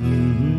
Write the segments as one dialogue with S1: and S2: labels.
S1: Mm-hmm.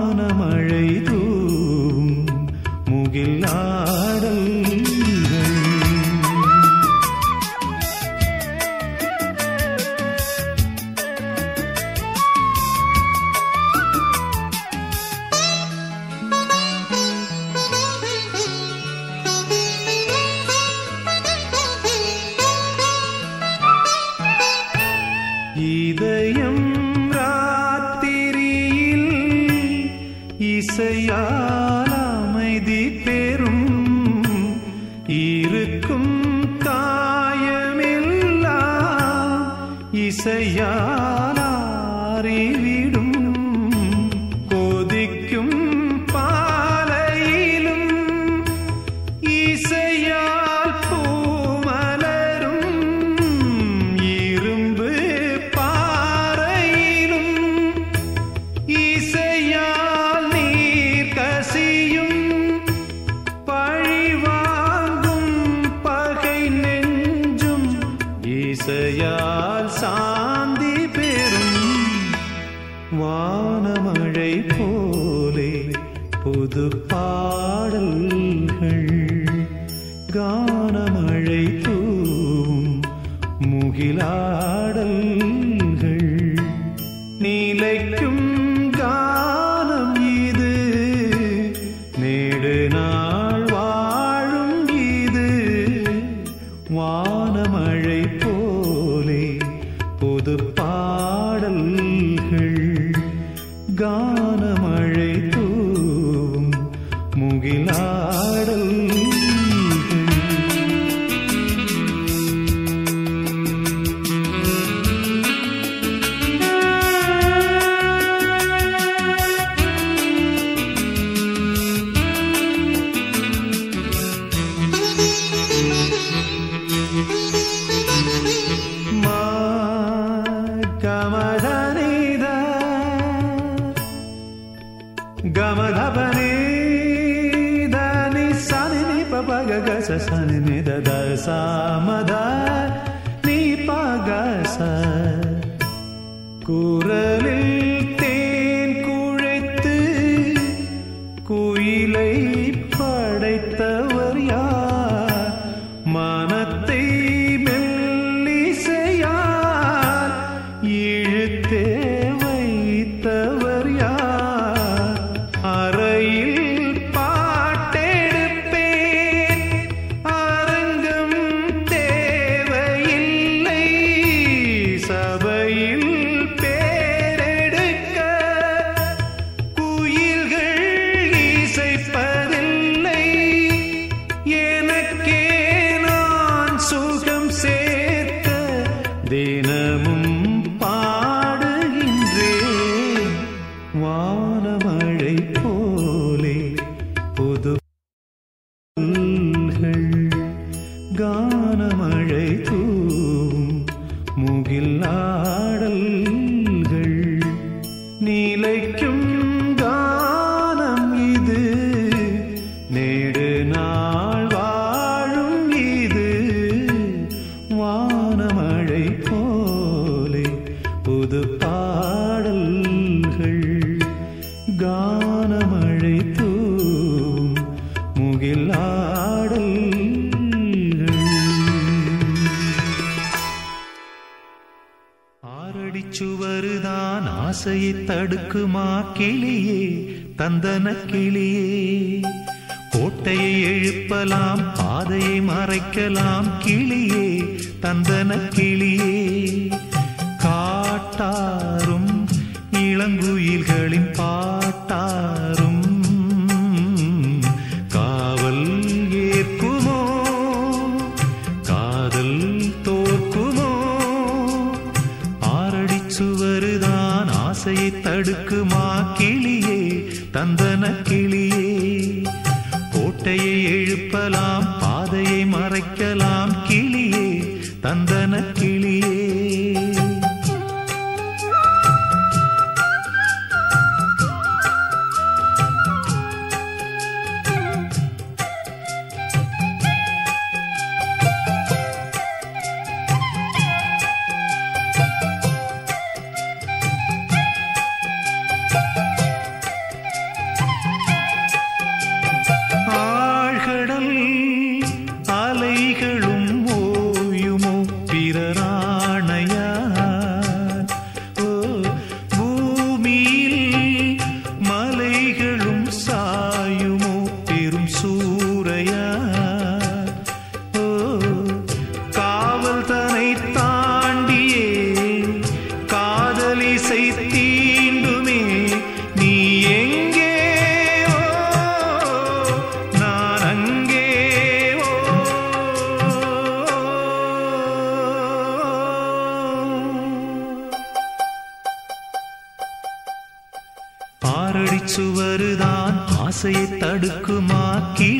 S1: ஞான மழை தூவும் முகில் ஆடல் निीप दश कुरी சேர்த்த தேன ஆறடி சுவருதான் ஆசையை தடுக்குமா கிளியே தந்தன கிளியே. கோட்டையை எழுப்பலாம் பாதையை மறைக்கலாம் கிளியே தந்தன கிளியே. காட்டாரும் இளங்குயில்களின் கிளியே கோட்டையை எழுப்பலாம் தீண்டுமே. நீ எங்கே நான் அங்கே பாரடிச்சு வருதான் ஆசையை தடுக்குமா?
S2: கீழ்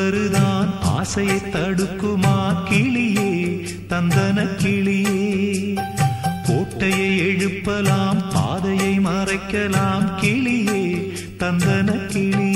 S2: வருதான் ஆசையை தடுக்குமா கிளியே? தந்தன கிளியே. கோட்டையை எழுப்பலாம் பாதையை மறைக்கலாம் கிளியே. தந்தன
S3: கிளி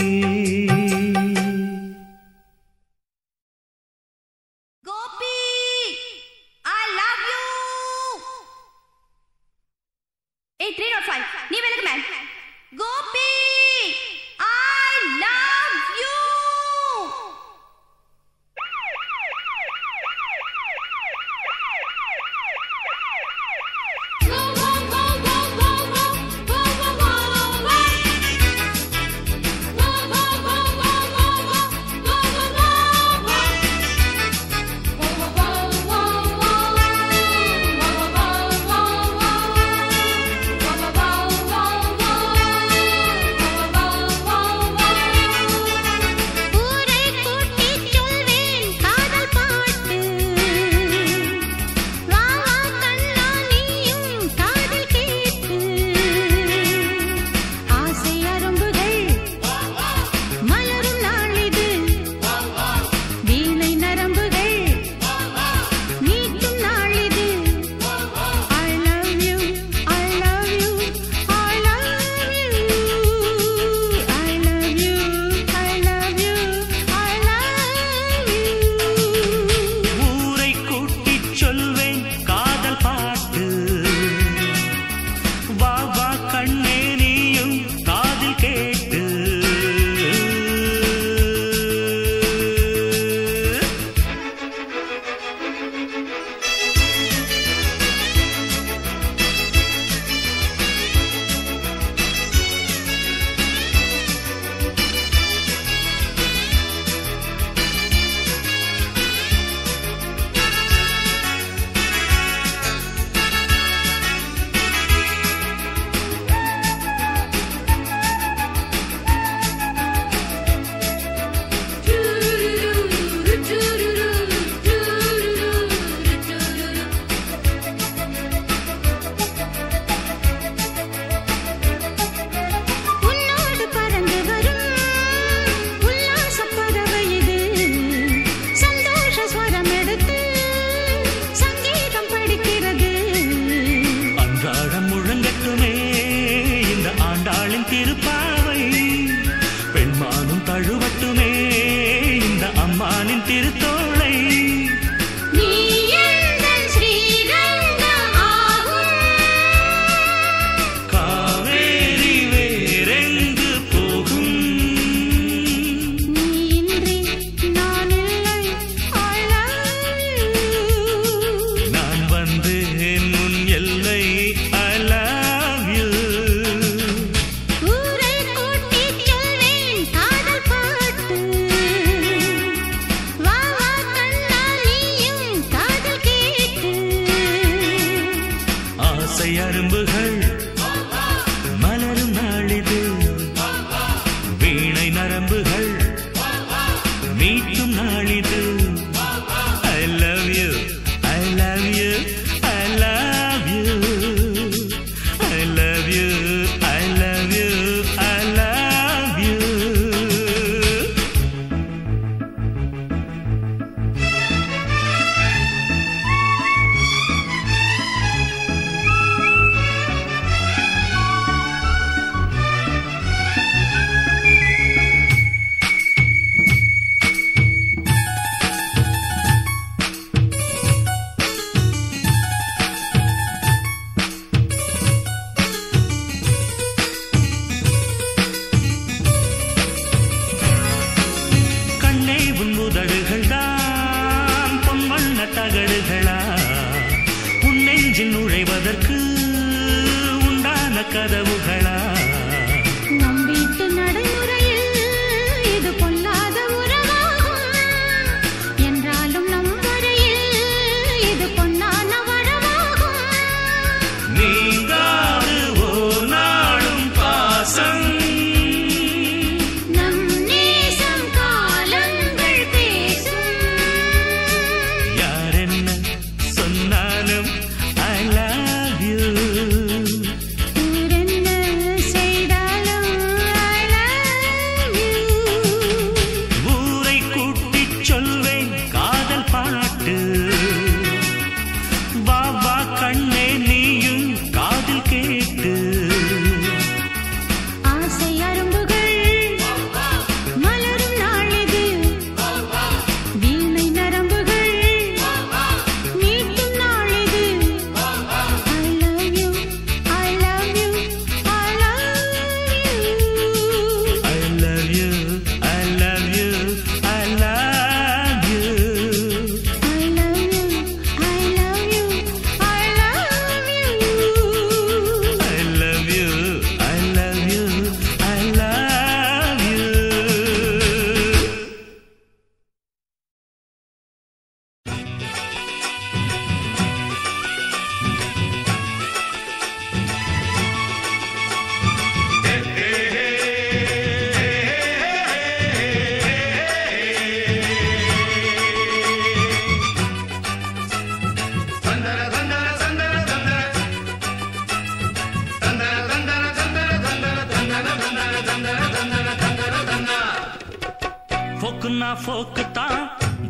S3: ஃபோக்குன்னா போக்கு தான்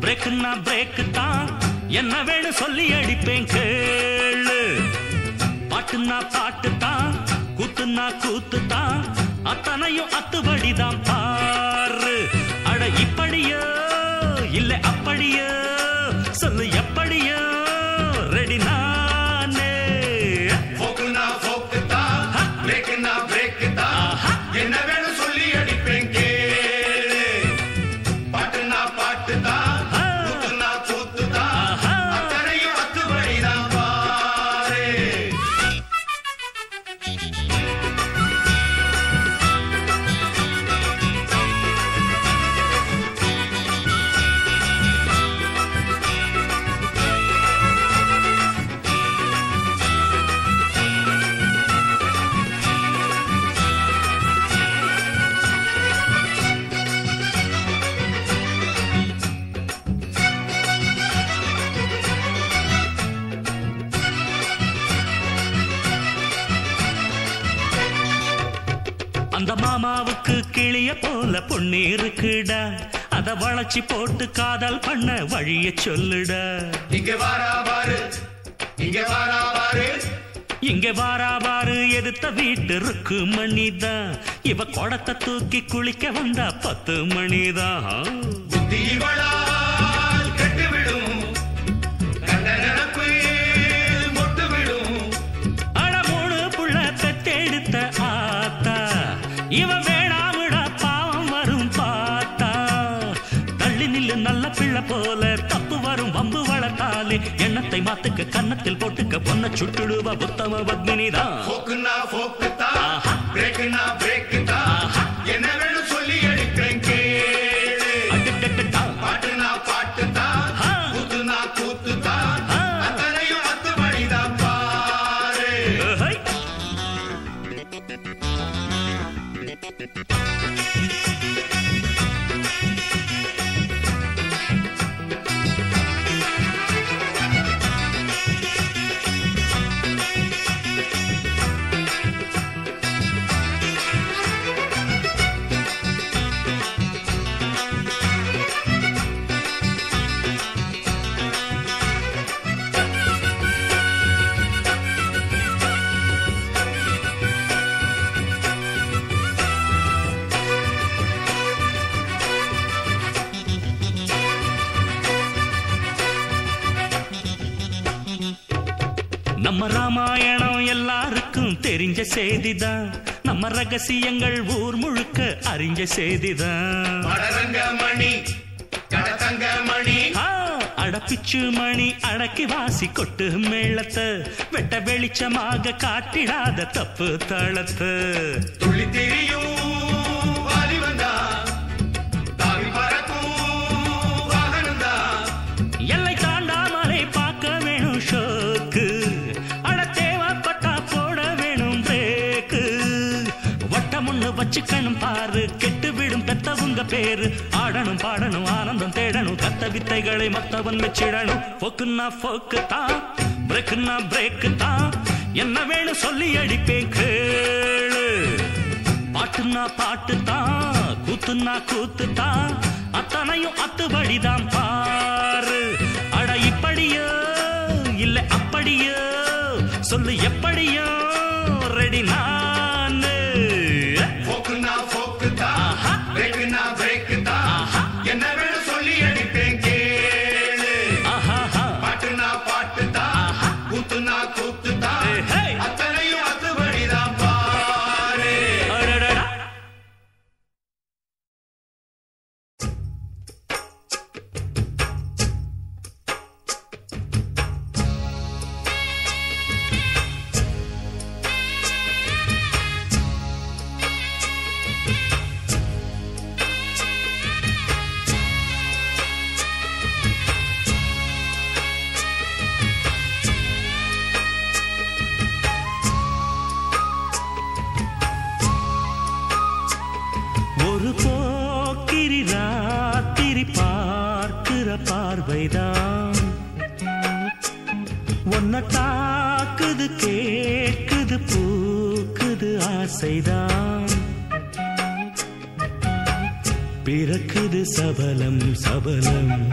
S3: பிரேக்குன்னா பிரேக்கு தான் என்ன வேணும் சொல்லி அடிப்பேன் கேளு. பாட்டுன்னா பாட்டு தான் கூத்துன்னா கூத்து தான் அத்தனையும் அத்துபடிதான் பாரு. அட இப்படியோ இல்ல அப்படியோ சொல்லு எப்படியோ. மாமாவுக்கு கிளிய போல பொண்ணு இருக்குடா அத வளைச்சி போட்டு காதல் பண்ண வழிய சொல்லுடா.
S4: இங்க வாரா பாரு இங்க வாரா பாரு
S3: இங்க வாரா வாரு எதிர்த்த வீட்டு இருக்கு மணிதான் இவ குடத்தை தூக்கி குளிக்க வந்தா பத்து மணிதான்
S4: புத்தி இவளால்
S3: போல தப்பு வரும் வம்பு வளர்த்தாலே எண்ணத்தை மாத்துக்க கன்னத்தில் போட்டுக்க பொண்ண சுட்டுடுவ புத்தம
S4: பிரேக்கு தான் என்ன
S3: தெரிஞ்ச செய்திதான் நம்ம ரகசியங்கள் ஊர் முழுக்க அறிஞ்ச செய்திதான்
S4: மணி மணி
S3: அடப்பிச்சு மணி அடக்கி வாசி கொட்டு மேளத்தை. வெட்ட வெளிச்சமாக காட்டிடாத தப்பு தாளத்தை.
S4: துள்ளி திரியும்
S3: வச்சுக்கணும் பாரு கெட்டு விடும் பெத்தவுங்க பேரு. ஆடணும் பாடணும் ஆனந்தம் தேடணும் கத்த வித்தைகளை மத்தவன் வச்சிடணும் போக்குன்னா போக்கு தான் பிரேக்குன்னா பிரேக்கு தான் என்ன வேணும் சொல்லி அடிப்பேன் கேளு. பாட்டுன்னா பாட்டு தான் கூத்துன்னா கூத்து தான் அத்தனையும் அத்துபடிதான் பாரு. அட இப்படியோ இல்ல அப்படியோ சொல்லு எப்படியோ ரெடினா பார்வைதான் உன்னை தாக்குது கேட்குது பூக்குது ஆசைதான். பிறக்குது சபலம் சபலம்.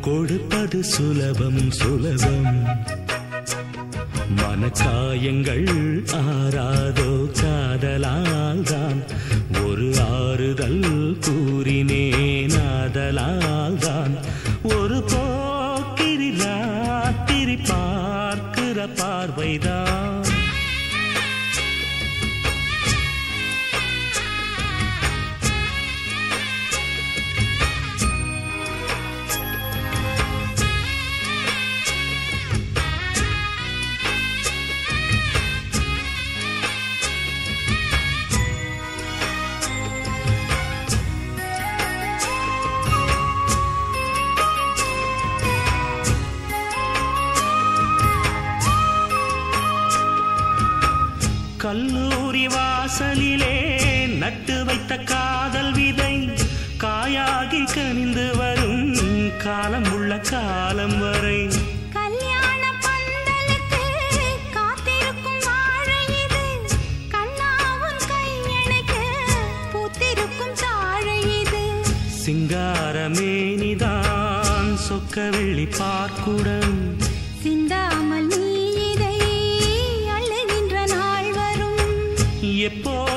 S3: கொடுப்பது சுலபம் சுலபம். மனக்காயங்கள் ஆறாதோ காதலால் தான். ஒரு ஆறுதல் கூறினேன் ஆதலால் தான். ஒரு போக்கிரி ராத்திரி பார்க்கிற பார்வைதான். சிங்காரமேனிதான் சொக்க வெள்ளி பார்க்குடம்
S2: சிந்தாமல் நீ இதை அழுகின்ற நாள் வரும்.
S3: எப்போது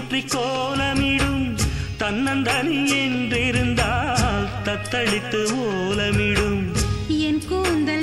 S3: சுற்றி கோலமிடும். தன்னந்தனி என்றிருந்தால் தத்தளித்து ஓலமிடும்.
S2: என் கூந்தல்